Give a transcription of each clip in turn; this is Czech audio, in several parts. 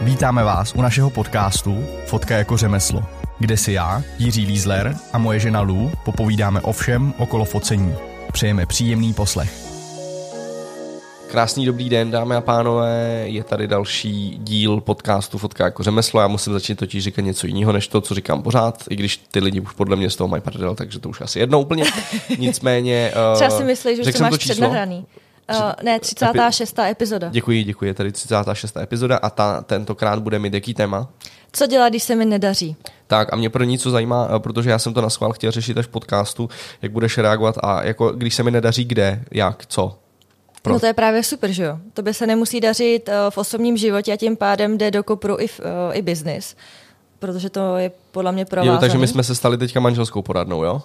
Vítáme vás u našeho podcastu Fotka jako řemeslo, kde si já, Jiří Lízler a moje žena Lou popovídáme o všem okolo focení. Přejeme příjemný poslech. Krásný dobrý den, dámy a pánové, je tady další díl podcastu Fotka jako řemeslo. Já musím začít totiž říkat něco jiného, než to, co říkám pořád, i když ty lidi už podle mě z toho mají prdel, takže to už asi jedno úplně. Nicméně... Třeba si myslíš, že to máš přednahraný. Uh, ne, 36. Epi- epizoda. Děkuji, děkuji. Je tady 36. epizoda a ta, tentokrát bude mít jaký téma? Co dělat, když se mi nedaří? Tak a mě pro něco zajímá, eh, protože já jsem to na schvál chtěl řešit až v podcastu, jak budeš reagovat a jako když se mi nedaří kde, jak, co? Pro... No to je právě super, že jo? To by se nemusí dařit uh, v osobním životě a tím pádem jde do kopru i, uh, i business. Protože to je podle mě pro Jo, takže my jsme se stali teďka manželskou poradnou, jo?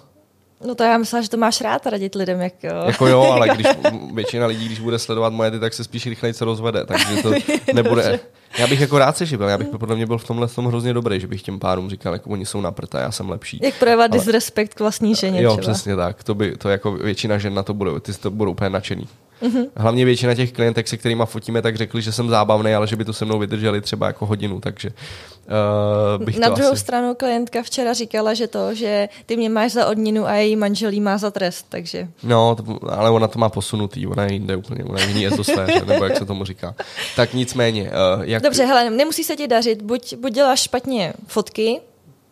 No to já myslím, že to máš rád radit lidem. Jak, jo. Jako jo, ale když většina lidí, když bude sledovat moje ty, tak se spíš rychleji se rozvede, takže to nebude... Já bych jako rád se živil, já bych podle mě byl v tomhle tom hrozně dobrý, že bych těm párům říkal, jako oni jsou na prta, já jsem lepší. Jak projevovat ale... disrespekt k vlastní ženě Jo, třeba. přesně tak, to, by, to jako většina žen na to bude, ty to budou úplně nadšený. Mm-hmm. Hlavně většina těch klientek, se kterými fotíme, tak řekli, že jsem zábavný, ale že by to se mnou vydrželi třeba jako hodinu, takže uh, bych Na to druhou asi... stranu klientka včera říkala, že to, že ty mě máš za odninu a její manželí má za trest, takže... No, to, ale ona to má posunutý, ona je jinde úplně, ona je ní ezosféře, nebo jak se tomu říká. Tak nicméně, uh, jak... Dobře, hele, nemusí se ti dařit, buď, buď děláš špatně fotky,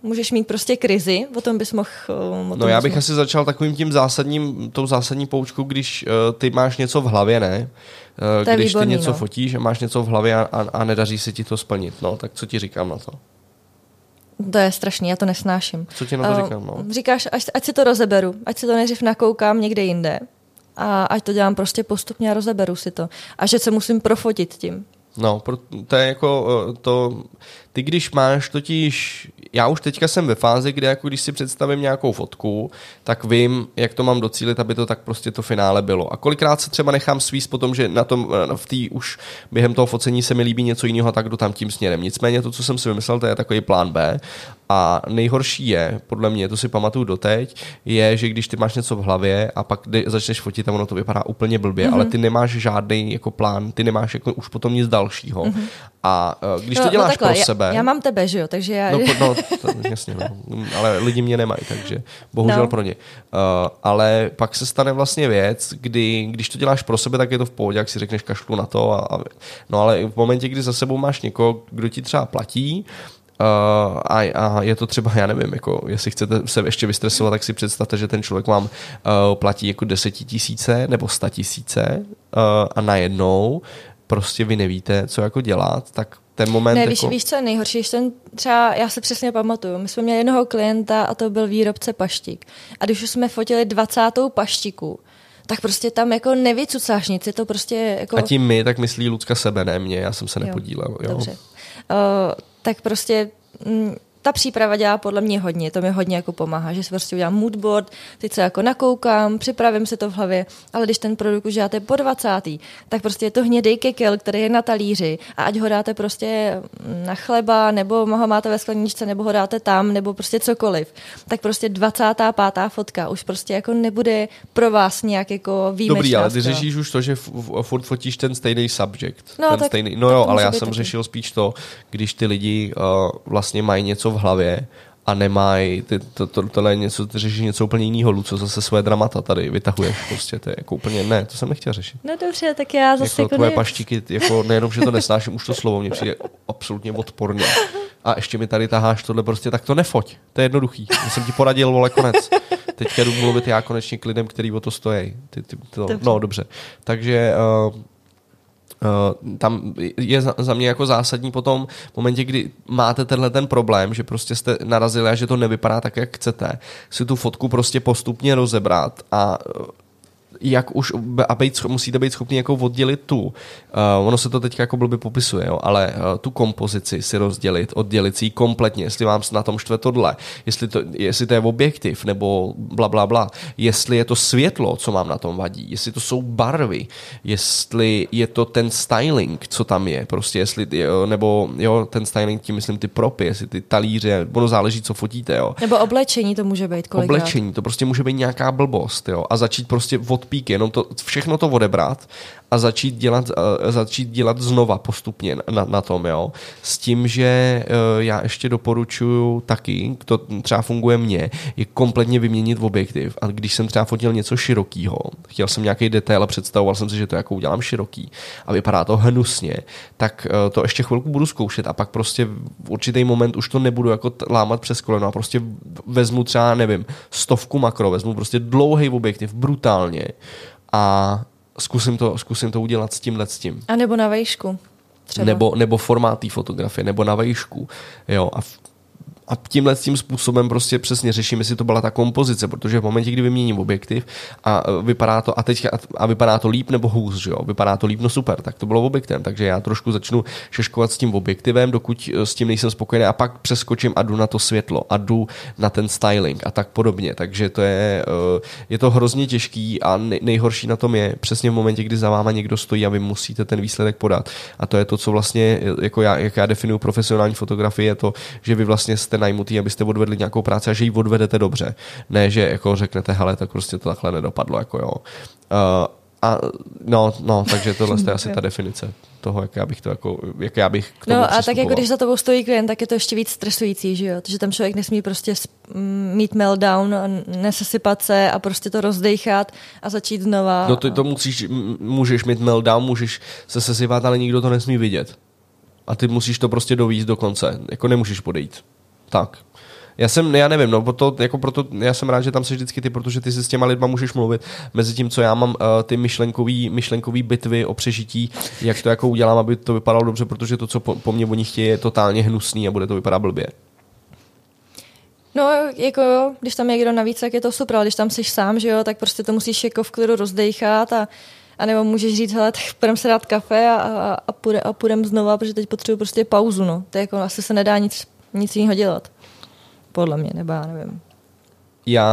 můžeš mít prostě krizi, o tom bys mohl... O no já bych mohl. asi začal takovým tím zásadním, tou zásadní poučkou, když uh, ty máš něco v hlavě, ne? Uh, když výborný, ty něco no. fotíš a máš něco v hlavě a, a, a nedaří se ti to splnit, no, tak co ti říkám na to? To je strašný, já to nesnáším. Co ti na to uh, říkám, no? Říkáš, ať, ať si to rozeberu, ať si to nejdřív nakoukám někde jinde a ať to dělám prostě postupně a rozeberu si to. A že se musím profotit tím. No, to je jako to, ty když máš totiž, já už teďka jsem ve fázi, kde jako když si představím nějakou fotku, tak vím, jak to mám docílit, aby to tak prostě to finále bylo. A kolikrát se třeba nechám svíst po tom, že na tom, v té už během toho focení se mi líbí něco jiného, tak jdu tam tím směrem. Nicméně to, co jsem si vymyslel, to je takový plán B. A nejhorší je, podle mě, to si pamatuju doteď, je, že když ty máš něco v hlavě a pak začneš fotit a ono to vypadá úplně blbě, mm-hmm. ale ty nemáš žádný jako plán, ty nemáš jako už potom nic dalšího. Mm-hmm. A uh, když no, to no děláš no takhle, pro sebe, já, já mám tebe, že jo, takže já... No, no to, jasně, no. ale lidi mě nemají, takže bohužel no. pro ně. Uh, ale pak se stane vlastně věc, kdy, když to děláš pro sebe, tak je to v pohodě, jak si řekneš kašlu na to. A, a, no ale v momentě, kdy za sebou máš někoho, kdo ti třeba platí, Uh, a, a je to třeba, já nevím, jako, jestli chcete se ještě vystresovat, tak si představte, že ten člověk vám uh, platí jako desetitisíce nebo sta tisíce uh, a najednou prostě vy nevíte, co jako dělat, tak ten moment... Ne, víš, jako... víš, co je nejhorší? Ten třeba, já se přesně pamatuju, my jsme měli jednoho klienta a to byl výrobce paštik. A když už jsme fotili 20. paštiku, tak prostě tam jako nevycucáš nic, je to prostě jako... A tím my, tak myslí Lucka sebe, ne mě, já jsem se nepodílel. Jo, Dobře. Uh, tak prostě mm, ta příprava dělá podle mě hodně, to mi hodně jako pomáhá, že si prostě udělám moodboard, teď se jako nakoukám, připravím si to v hlavě, ale když ten produkt už děláte po 20. tak prostě je to hnědej kekel, který je na talíři a ať ho dáte prostě na chleba, nebo ho máte ve skleničce, nebo ho dáte tam, nebo prostě cokoliv, tak prostě 25. fotka už prostě jako nebude pro vás nějak jako výjimečná. Dobrý, ale ty řešíš už to, že furt fotíš ten stejný subject. No, ten tak, stejný, no jo, ale já jsem taky. řešil spíš to, když ty lidi uh, vlastně mají něco v hlavě a nemají, ty, to, to, tohle je něco, ty řešíš něco úplně jiného, Luco, zase své dramata tady vytahuješ prostě, to je jako úplně, ne, to jsem nechtěl řešit. No dobře, tak já zase jako, jako tvoje ne... paštiky, jako nejenom, že to nesnáším, už to slovo mě přijde absolutně odporně. A ještě mi tady taháš tohle prostě, tak to nefoť, to je jednoduchý. Já jsem ti poradil, vole, konec. Teďka jdu mluvit já konečně k lidem, který o to stojí. Ty, ty, to, dobře. No, dobře. Takže Uh, tam je za, mě jako zásadní potom v momentě, kdy máte tenhle ten problém, že prostě jste narazili a že to nevypadá tak, jak chcete, si tu fotku prostě postupně rozebrat a jak už a být, musíte být schopni jako oddělit tu, uh, ono se to teď jako blbě popisuje, jo, ale uh, tu kompozici si rozdělit, oddělit si ji kompletně, jestli vám na tom štve tohle, jestli to, jestli to je objektiv nebo bla, bla, bla, jestli je to světlo, co vám na tom vadí, jestli to jsou barvy, jestli je to ten styling, co tam je, prostě jestli, jo, nebo jo, ten styling, tím myslím ty propy, jestli ty talíře, ono záleží, co fotíte, jo. Nebo oblečení to může být kolikrát. Oblečení, to prostě může být nějaká blbost, jo, a začít prostě od píky, jenom to, všechno to odebrat a začít dělat, uh, začít dělat znova postupně na, na tom, jo. S tím, že uh, já ještě doporučuju taky, to třeba funguje mně, je kompletně vyměnit objektiv. A když jsem třeba fotil něco širokýho, chtěl jsem nějaký detail a představoval jsem si, že to jako udělám široký a vypadá to hnusně, tak uh, to ještě chvilku budu zkoušet a pak prostě v určitý moment už to nebudu jako lámat přes koleno a prostě vezmu třeba, nevím, stovku makro, vezmu prostě dlouhý objektiv, brutálně a zkusím to, zkusím to udělat s tímhle s tím. A nebo na vejšku. Třeba. Nebo, nebo formát té fotografie, nebo na vejšku. Jo, a v, a tímhle tím způsobem prostě přesně řeším, jestli to byla ta kompozice, protože v momentě, kdy vyměním objektiv a e, vypadá to, a teď a vypadá to líp nebo hůř, že jo? vypadá to líp, no super, tak to bylo objektem, takže já trošku začnu šeškovat s tím objektivem, dokud e, s tím nejsem spokojený a pak přeskočím a jdu na to světlo a jdu na ten styling a tak podobně, takže to je, e, je to hrozně těžký a nejhorší na tom je přesně v momentě, kdy za váma někdo stojí a vy musíte ten výsledek podat a to je to, co vlastně, jako já, jak já definuju profesionální fotografii, je to, že vy vlastně jste najmutý, abyste odvedli nějakou práci a že ji odvedete dobře. Ne, že jako řeknete, hele, tak prostě to takhle nedopadlo, jako jo. Uh, a no, no, takže tohle je asi ta definice toho, jak já bych to jako, jak já bych k tomu No a tak jako když za tebou stojí klient, tak je to ještě víc stresující, že jo? že tam člověk nesmí prostě mít meltdown, nesesypat se a prostě to rozdejchat a začít znova. No to, to musíš, můžeš mít meltdown, můžeš se sesypat, ale nikdo to nesmí vidět. A ty musíš to prostě dovíct do konce. Jako nemůžeš podejít. Tak. Já jsem, já nevím, no, proto, jako proto, já jsem rád, že tam jsi vždycky ty, protože ty si s těma lidma můžeš mluvit, mezi tím, co já mám uh, ty myšlenkový, myšlenkový bitvy o přežití, jak to jako udělám, aby to vypadalo dobře, protože to, co po, po mně oni chtějí, je totálně hnusný a bude to vypadat blbě. No, jako jo, když tam je někdo navíc, tak je to super, ale když tam jsi sám, že jo, tak prostě to musíš jako v klidu rozdejchat a, a nebo můžeš říct, hele, tak půjdeme se dát kafe a, a, a, půjde, a půjdeme znova, protože teď potřebuji prostě pauzu, no. To je jako, asi se nedá nic nic jiného dělat. Podle mě, nebo já nevím já,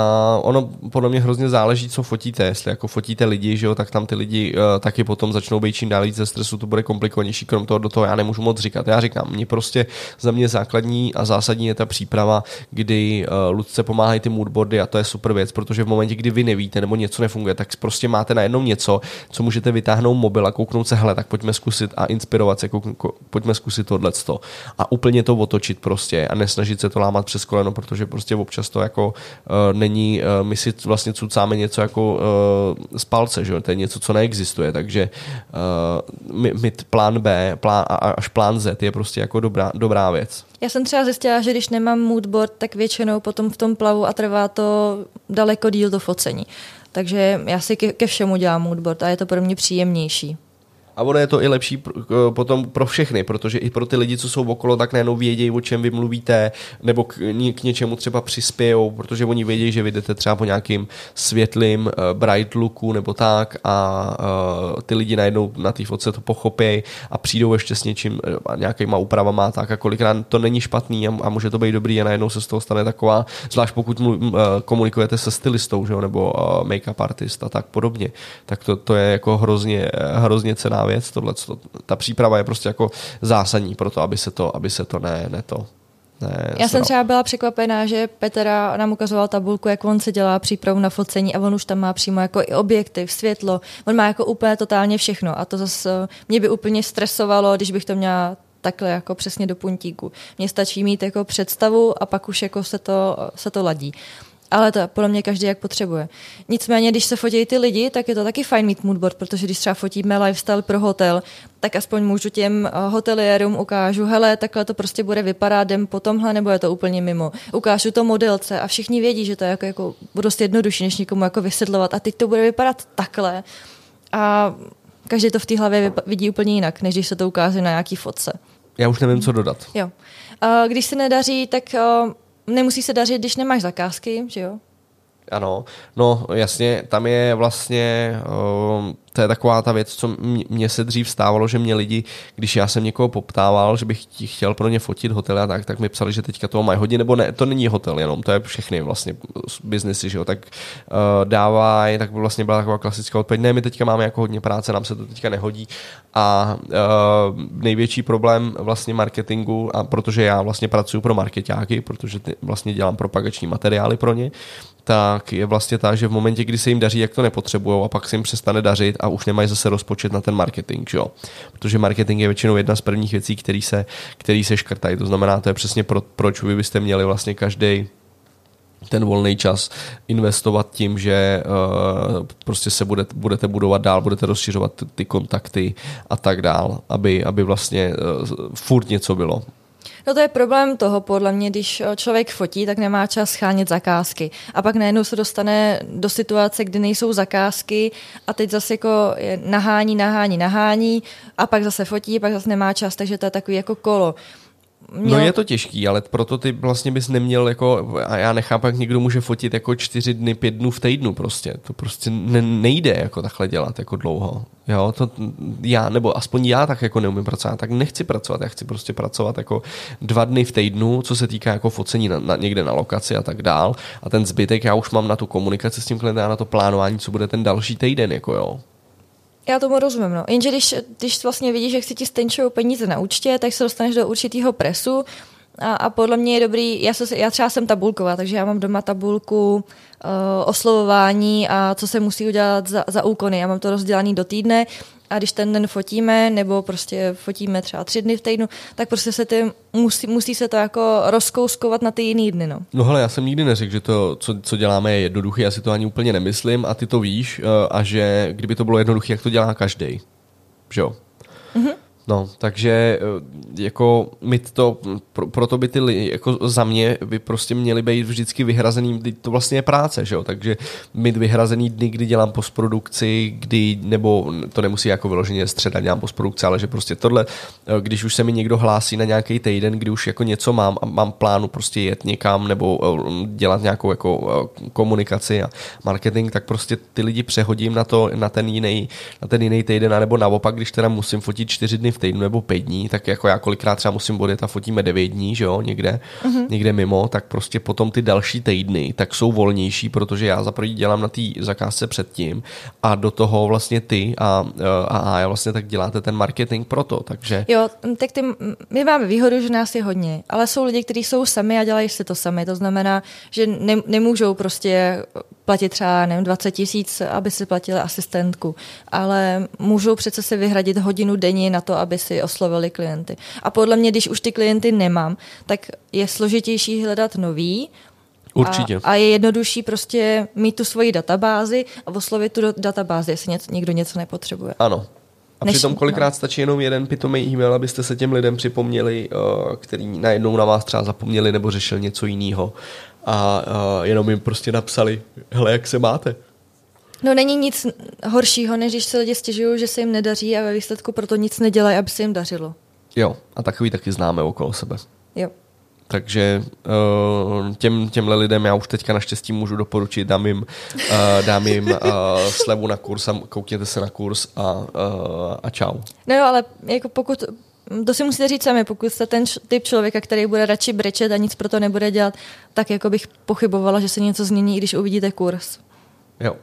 ono podle mě hrozně záleží, co fotíte. Jestli jako fotíte lidi, že jo, tak tam ty lidi uh, taky potom začnou být čím dál víc ze stresu, to bude komplikovanější, krom toho do toho já nemůžu moc říkat. Já říkám, mě prostě za mě základní a zásadní je ta příprava, kdy uh, Ludce pomáhají ty moodboardy a to je super věc, protože v momentě, kdy vy nevíte nebo něco nefunguje, tak prostě máte najednou něco, co můžete vytáhnout mobil a kouknout se, hele, tak pojďme zkusit a inspirovat se, kouk, ko, pojďme zkusit tohle a úplně to otočit prostě a nesnažit se to lámat přes koleno, protože prostě občas to jako uh, není, eh, my si vlastně cucáme něco jako eh, z palce, že? to je něco, co neexistuje, takže eh, mít plán B plán, až plán Z je prostě jako dobrá, dobrá věc. Já jsem třeba zjistila, že když nemám moodboard, tak většinou potom v tom plavu a trvá to daleko díl to focení. Takže já si ke, ke všemu dělám moodboard a je to pro mě příjemnější. A ono je to i lepší potom pro všechny, protože i pro ty lidi, co jsou okolo, tak najednou vědějí, o čem vy mluvíte, nebo k, k něčemu třeba přispějou, protože oni vědějí, že vy jdete třeba po nějakým světlým uh, bright looku nebo tak a uh, ty lidi najednou na té fotce to pochopí a přijdou ještě s něčím, uh, nějakýma úpravama tak a kolikrát to není špatný a, a může to být dobrý a najednou se z toho stane taková, zvlášť pokud mluv, komunikujete se stylistou, že, nebo uh, make-up artist a tak podobně, tak to, to je jako hrozně, hrozně cená věc, tohle, ta příprava je prostě jako zásadní pro to, aby se to, aby se to ne, ne to ne, Já jsem třeba byla překvapená, že Petra nám ukazoval tabulku, jak on se dělá přípravu na focení a on už tam má přímo jako i objektiv, světlo. On má jako úplně totálně všechno a to zase mě by úplně stresovalo, když bych to měla takhle jako přesně do puntíku. Mně stačí mít jako představu a pak už jako se to, se to ladí. Ale to podle mě každý jak potřebuje. Nicméně, když se fotí ty lidi, tak je to taky fajn mít moodboard, protože když třeba fotíme lifestyle pro hotel, tak aspoň můžu těm eh, hoteliérům ukážu, hele, takhle to prostě bude vypadat, jdem po tomhle, nebo je to úplně mimo. Ukážu to modelce a všichni vědí, že to je jako, jako dost jednodušší, než někomu jako vysvětlovat a teď to bude vypadat takhle. A každý to v té hlavě vidí úplně jinak, než když se to ukáže na nějaký fotce. Já už nevím, co dodat. Jo. A když se nedaří, tak eh, nemusí se dařit, když nemáš zakázky, že jo? Ano, no jasně, tam je vlastně uh, to je taková ta věc, co mě se dřív stávalo, že mě lidi, když já jsem někoho poptával, že bych chtěl pro ně fotit hotel a tak, tak mi psali, že teďka toho mají hodně, nebo ne, to není hotel jenom, to je všechny vlastně biznesy, že jo, tak uh, dávají, tak vlastně byla taková klasická odpověď, ne, my teďka máme jako hodně práce, nám se to teďka nehodí. A uh, největší problém vlastně marketingu, a protože já vlastně pracuji pro marketáky, protože ty, vlastně dělám propagační materiály pro ně, tak je vlastně ta, že v momentě, kdy se jim daří, jak to nepotřebují a pak se jim přestane dařit a a už nemají zase rozpočet na ten marketing, jo? Protože marketing je většinou jedna z prvních věcí, který se, který se škrtají. To znamená, to je přesně pro, proč vy byste měli vlastně každý ten volný čas investovat tím, že uh, prostě se budete, budete budovat dál, budete rozšiřovat ty, ty kontakty a tak dál, aby, aby vlastně uh, furt něco bylo. No to je problém toho, podle mě, když eh, člověk fotí, tak nemá čas schánět zakázky. A pak najednou se dostane do situace, kdy nejsou zakázky a teď zase jako nahání, nahání, nahání a pak zase fotí, pak zase nemá čas, takže to je takový jako kolo. Měl... No je to těžký, ale proto ty vlastně bys neměl jako, a já nechápu, jak někdo může fotit jako čtyři dny, pět dnů v týdnu prostě. To prostě ne, nejde jako takhle dělat jako dlouho. Jo, to já, nebo aspoň já tak jako neumím pracovat, tak nechci pracovat, já chci prostě pracovat jako dva dny v týdnu, co se týká jako focení na, na, někde na lokaci a tak dál. A ten zbytek já už mám na tu komunikaci s tím klientem a na to plánování, co bude ten další týden, jako jo. Já tomu rozumím, no. Jenže když, když vlastně vidíš, že si ti stenčují peníze na účtě, tak se dostaneš do určitého presu a, a podle mě je dobrý, já, se, já třeba jsem tabulková, takže já mám doma tabulku uh, oslovování a co se musí udělat za, za úkony. Já mám to rozdělané do týdne a když ten den fotíme, nebo prostě fotíme třeba tři dny v týdnu, tak prostě se ty, musí, musí se to jako rozkouskovat na ty jiný dny. No, no hele, já jsem nikdy neřekl, že to, co, co děláme, je jednoduché, já si to ani úplně nemyslím a ty to víš eh, a že kdyby to bylo jednoduché, jak to dělá každý. Že jo? Mm-hmm. No, takže eh, jako mít to, pro, proto by ty lidi, jako za mě by prostě měli být vždycky vyhrazený, to vlastně je práce, že jo, takže mít vyhrazený dny, kdy dělám postprodukci, kdy, nebo to nemusí jako vyloženě středa dělám postprodukci, ale že prostě tohle, eh, když už se mi někdo hlásí na nějaký týden, kdy už jako něco mám a mám plánu prostě jet někam nebo eh, dělat nějakou jako komunikaci a marketing, tak prostě ty lidi přehodím na to, na ten jiný, na ten jiný týden, nebo naopak, když teda musím fotit čtyři dny v týdnu nebo pět dní, tak jako já kolikrát třeba musím odjet a fotíme devět dní, že jo, někde, uh-huh. někde mimo, tak prostě potom ty další týdny tak jsou volnější, protože já za první dělám na té zakázce předtím a do toho vlastně ty a, a, a já vlastně tak děláte ten marketing pro to, takže... Jo, tak ty, my máme výhodu, že nás je hodně, ale jsou lidi, kteří jsou sami a dělají si to sami, to znamená, že ne, nemůžou prostě platit třeba nevím, 20 tisíc, aby si platili asistentku, ale můžou přece si vyhradit hodinu denně na to, aby si oslovili klienty. A podle mě, když už ty klienty nemám, tak je složitější hledat nový, Určitě. A, a je jednodušší prostě mít tu svoji databázi a oslovit tu databázi, jestli něco, někdo něco nepotřebuje. Ano. A Než, přitom kolikrát no. stačí jenom jeden pitomý e-mail, abyste se těm lidem připomněli, uh, který najednou na vás třeba zapomněli nebo řešil něco jiného a uh, jenom jim prostě napsali, hele, jak se máte. No není nic horšího, než když se lidi stěžují, že se jim nedaří a ve výsledku proto nic nedělají, aby se jim dařilo. Jo, a takový taky známe okolo sebe. Jo. Takže uh, těm, těmhle lidem já už teďka naštěstí můžu doporučit, dám jim, uh, dám jim uh, slevu na kurz a koukněte se na kurz a, uh, a čau. No jo, ale jako pokud to si musíte říct sami, pokud jste ten typ člověka, který bude radši brečet a nic pro to nebude dělat, tak jako bych pochybovala, že se něco změní, když uvidíte kurz. Jo.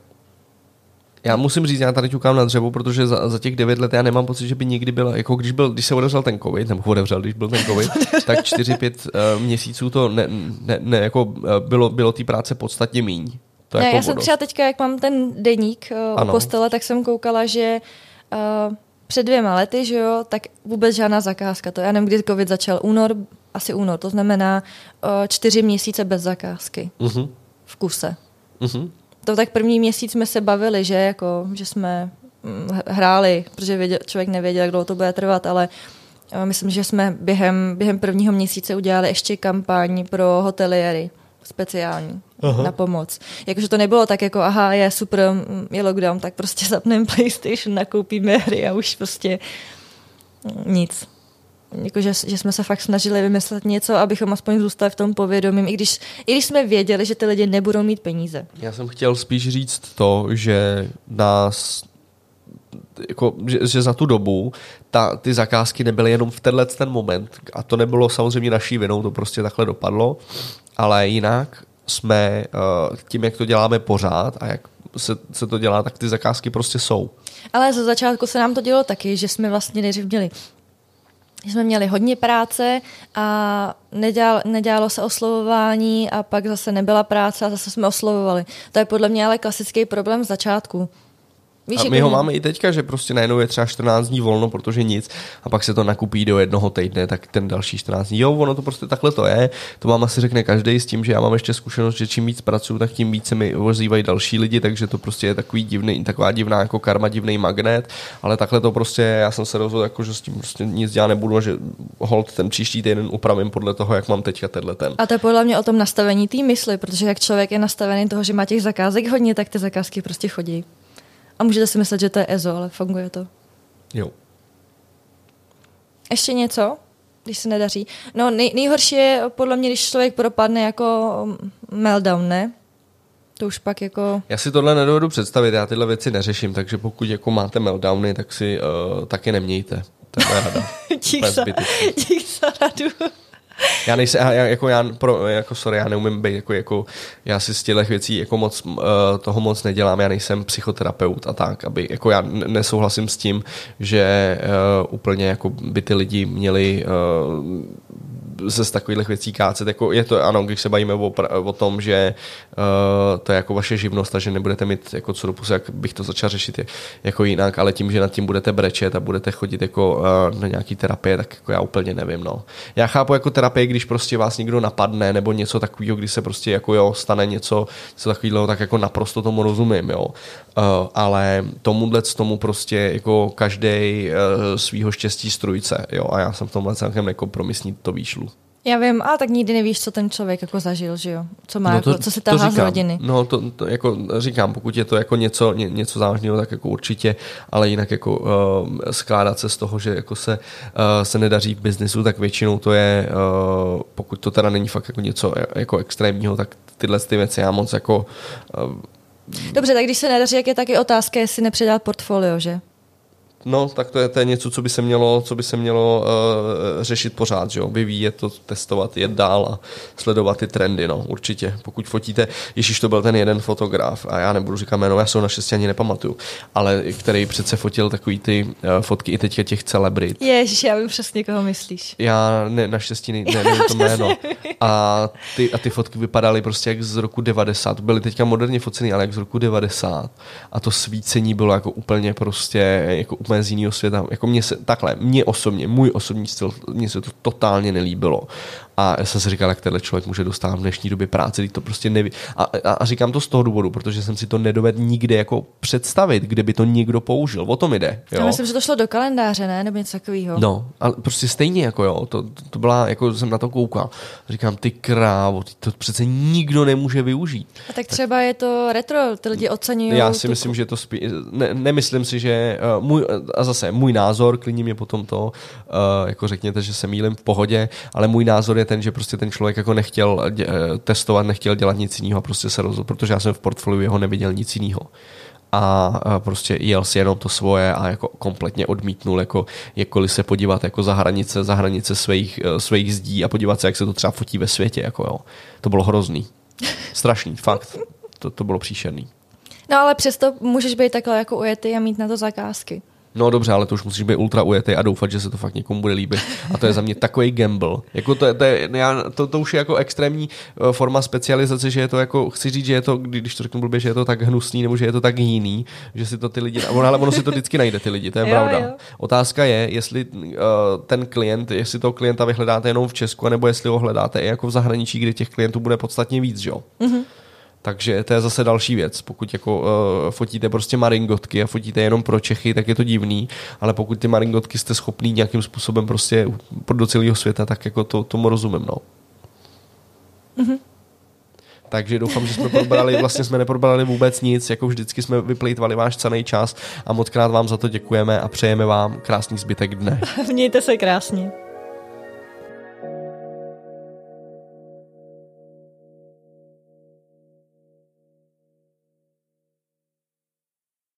Já musím říct, já tady ťukám na dřevo, protože za, za těch devět let já nemám pocit, že by nikdy byla, jako když, byl, když se odevřel ten covid, nebo odevřel, když byl ten covid, tak čtyři pět uh, měsíců to ne, ne, ne jako uh, bylo, bylo té práce podstatně míň. To ne, jako já jsem třeba teďka, jak mám ten deník uh, u postele, tak jsem koukala, že uh, před dvěma lety, že jo, tak vůbec žádná zakázka. To já nevím, kdy covid začal. Únor, asi únor, to znamená uh, čtyři měsíce bez zakázky. Uh-huh. V kuse. Uh-huh. To tak první měsíc jsme se bavili, že jako, že jsme hm, hráli, protože věděl, člověk nevěděl, jak dlouho to bude trvat, ale uh, myslím, že jsme během, během prvního měsíce udělali ještě kampaň pro hoteliéry speciální aha. na pomoc. Jakože to nebylo tak jako, aha, je super, je lockdown, tak prostě zapneme PlayStation, nakoupíme hry a už prostě nic. Jakože, že jsme se fakt snažili vymyslet něco, abychom aspoň zůstali v tom povědomí, i když, i když jsme věděli, že ty lidi nebudou mít peníze. Já jsem chtěl spíš říct to, že nás jako, že, že za tu dobu ta, ty zakázky nebyly jenom v tenhle ten moment a to nebylo samozřejmě naší vinou, to prostě takhle dopadlo, ale jinak jsme uh, tím, jak to děláme pořád a jak se, se to dělá, tak ty zakázky prostě jsou. Ale za začátku se nám to dělo taky, že jsme vlastně nejdřív měli jsme měli hodně práce a nedělalo, nedělalo se oslovování a pak zase nebyla práce a zase jsme oslovovali. To je podle mě ale klasický problém z začátku. Víš, a my ho máme i teďka, že prostě najednou je třeba 14 dní volno, protože nic, a pak se to nakupí do jednoho týdne, tak ten další 14 dní. Jo, ono to prostě takhle to je. To vám asi řekne každý s tím, že já mám ještě zkušenost, že čím víc pracuji, tak tím více mi ozývají další lidi, takže to prostě je takový divný, taková divná jako karma, divný magnet, ale takhle to prostě, já jsem se rozhodl, jako, že s tím prostě nic dělat nebudu, že hold ten příští týden upravím podle toho, jak mám teďka tenhle ten. A to je podle mě o tom nastavení té mysli, protože jak člověk je nastavený toho, že má těch zakázek hodně, tak ty zakázky prostě chodí. A můžete si myslet, že to je EZO, ale funguje to. Jo. Ještě něco, když se nedaří? No nej, nejhorší je podle mě, když člověk propadne jako mm, meltdown, ne? To už pak jako... Já si tohle nedovedu představit, já tyhle věci neřeším, takže pokud jako máte meltdowny, tak si uh, taky nemějte. To je rada. Dík za, dík za radu. Já nejsem, já, jako já, pro, jako sorry, já neumím být, jako, jako já si z těchto věcí jako moc, uh, toho moc nedělám, já nejsem psychoterapeut a tak, aby, jako já nesouhlasím s tím, že uh, úplně jako by ty lidi měli uh, se z takových věcí kácet, jako je to, ano, když se bavíme o, o tom, že uh, to je jako vaše živnost a že nebudete mít jako co do pusy, jak bych to začal řešit jako jinak, ale tím, že nad tím budete brečet a budete chodit jako uh, na nějaký terapie, tak jako já úplně nevím, no. Já chápu jako terapie, když prostě vás někdo napadne nebo něco takového, když se prostě jako jo, stane něco, něco takového, tak jako naprosto tomu rozumím, jo. Uh, ale tomuhle tomu prostě jako každý uh, svýho štěstí strujce, jo. A já jsem v tomhle celkem nekompromisní, to výšlu. Já vím, a tak nikdy nevíš, co ten člověk jako zažil, že jo? Co má, no to, jako, co se tahá z rodiny. No to, to, jako říkám, pokud je to jako něco, ně, něco závažného, tak jako určitě, ale jinak jako uh, skládat se z toho, že jako se, uh, se nedaří v biznisu, tak většinou to je, uh, pokud to teda není fakt jako něco jako extrémního, tak tyhle ty věci já moc jako uh, Dobře, tak když se nedaří, jak je taky otázka, jestli nepředat portfolio, že? No, tak to je, to je něco, co by se mělo, co by se mělo uh, řešit pořád, že jo? Vyvíjet to, testovat, jet dál a sledovat ty trendy, no, určitě. Pokud fotíte, Ježíš to byl ten jeden fotograf, a já nebudu říkat jméno, já se ho naštěstí ani nepamatuju, ale který přece fotil takový ty uh, fotky i teďka těch celebrit. Ježiš, já vím přesně, koho myslíš. Já ne, naštěstí ne, ne, nevím to jméno. A ty, a ty fotky vypadaly prostě jak z roku 90. Byly teďka moderně focený, ale jak z roku 90. A to svícení bylo jako úplně prostě, jako úplně z jiného světa. Jako mě se, takhle, mě osobně, můj osobní styl, mně se to totálně nelíbilo. A já jsem si říkal, jak tenhle člověk může dostat v dnešní době práci, to prostě neví. A, a, a, říkám to z toho důvodu, protože jsem si to nedovedl nikde jako představit, kde by to někdo použil. O tom jde. Jo? Já myslím, že to šlo do kalendáře, ne? Nebo něco takového. No, ale prostě stejně jako jo, to, to, byla, jako jsem na to koukal. Říkám, ty krávo, ty to přece nikdo nemůže využít. A tak třeba je to retro, ty lidi oceňují. Já si tu- myslím, že to spí, ne, nemyslím si, že uh, můj, a zase můj názor, klidně mě potom to, uh, jako řekněte, že se mýlím v pohodě, ale můj názor je ten, že prostě ten člověk jako nechtěl dě, eh, testovat, nechtěl dělat nic jiného prostě se rozhodl, protože já jsem v portfoliu jeho neviděl nic jiného a a prostě jel si jenom to svoje a jako kompletně odmítnul jako jakkoliv se podívat jako za hranice, za hranice svých, eh, svých zdí a podívat se, jak se to třeba fotí ve světě. Jako jo. To bylo hrozný. Strašný, fakt. To, to bylo příšerný. No ale přesto můžeš být takhle jako ujetý a mít na to zakázky. No dobře, ale to už musíš být ultra ujetý a doufat, že se to fakt někomu bude líbit. A to je za mě takový gamble. Jako to, to, je, já, to, to, už je jako extrémní eh, forma specializace, že je to jako, chci říct, že je to, kdy- když to řeknu blbě, že je to tak hnusný, nebo že je to tak jiný, že si to ty lidi, ono, ale ono si to vždycky najde ty lidi, to je Jo, pravda. jo. Otázka je, jestli uh, ten klient, jestli toho klienta vyhledáte jenom v Česku, nebo jestli ho hledáte i jako v zahraničí, kde těch klientů bude podstatně víc, že jo? Mm-hmm. Takže to je zase další věc. Pokud jako uh, fotíte prostě maringotky a fotíte jenom pro Čechy, tak je to divný, ale pokud ty maringotky jste schopný nějakým způsobem prostě do celého světa, tak jako to, tomu rozumím, no. Mhm. Takže doufám, že jsme probrali, vlastně jsme neprobrali vůbec nic, jako vždycky jsme vyplýtvali váš cený čas a moc krát vám za to děkujeme a přejeme vám krásný zbytek dne. Mějte se krásně.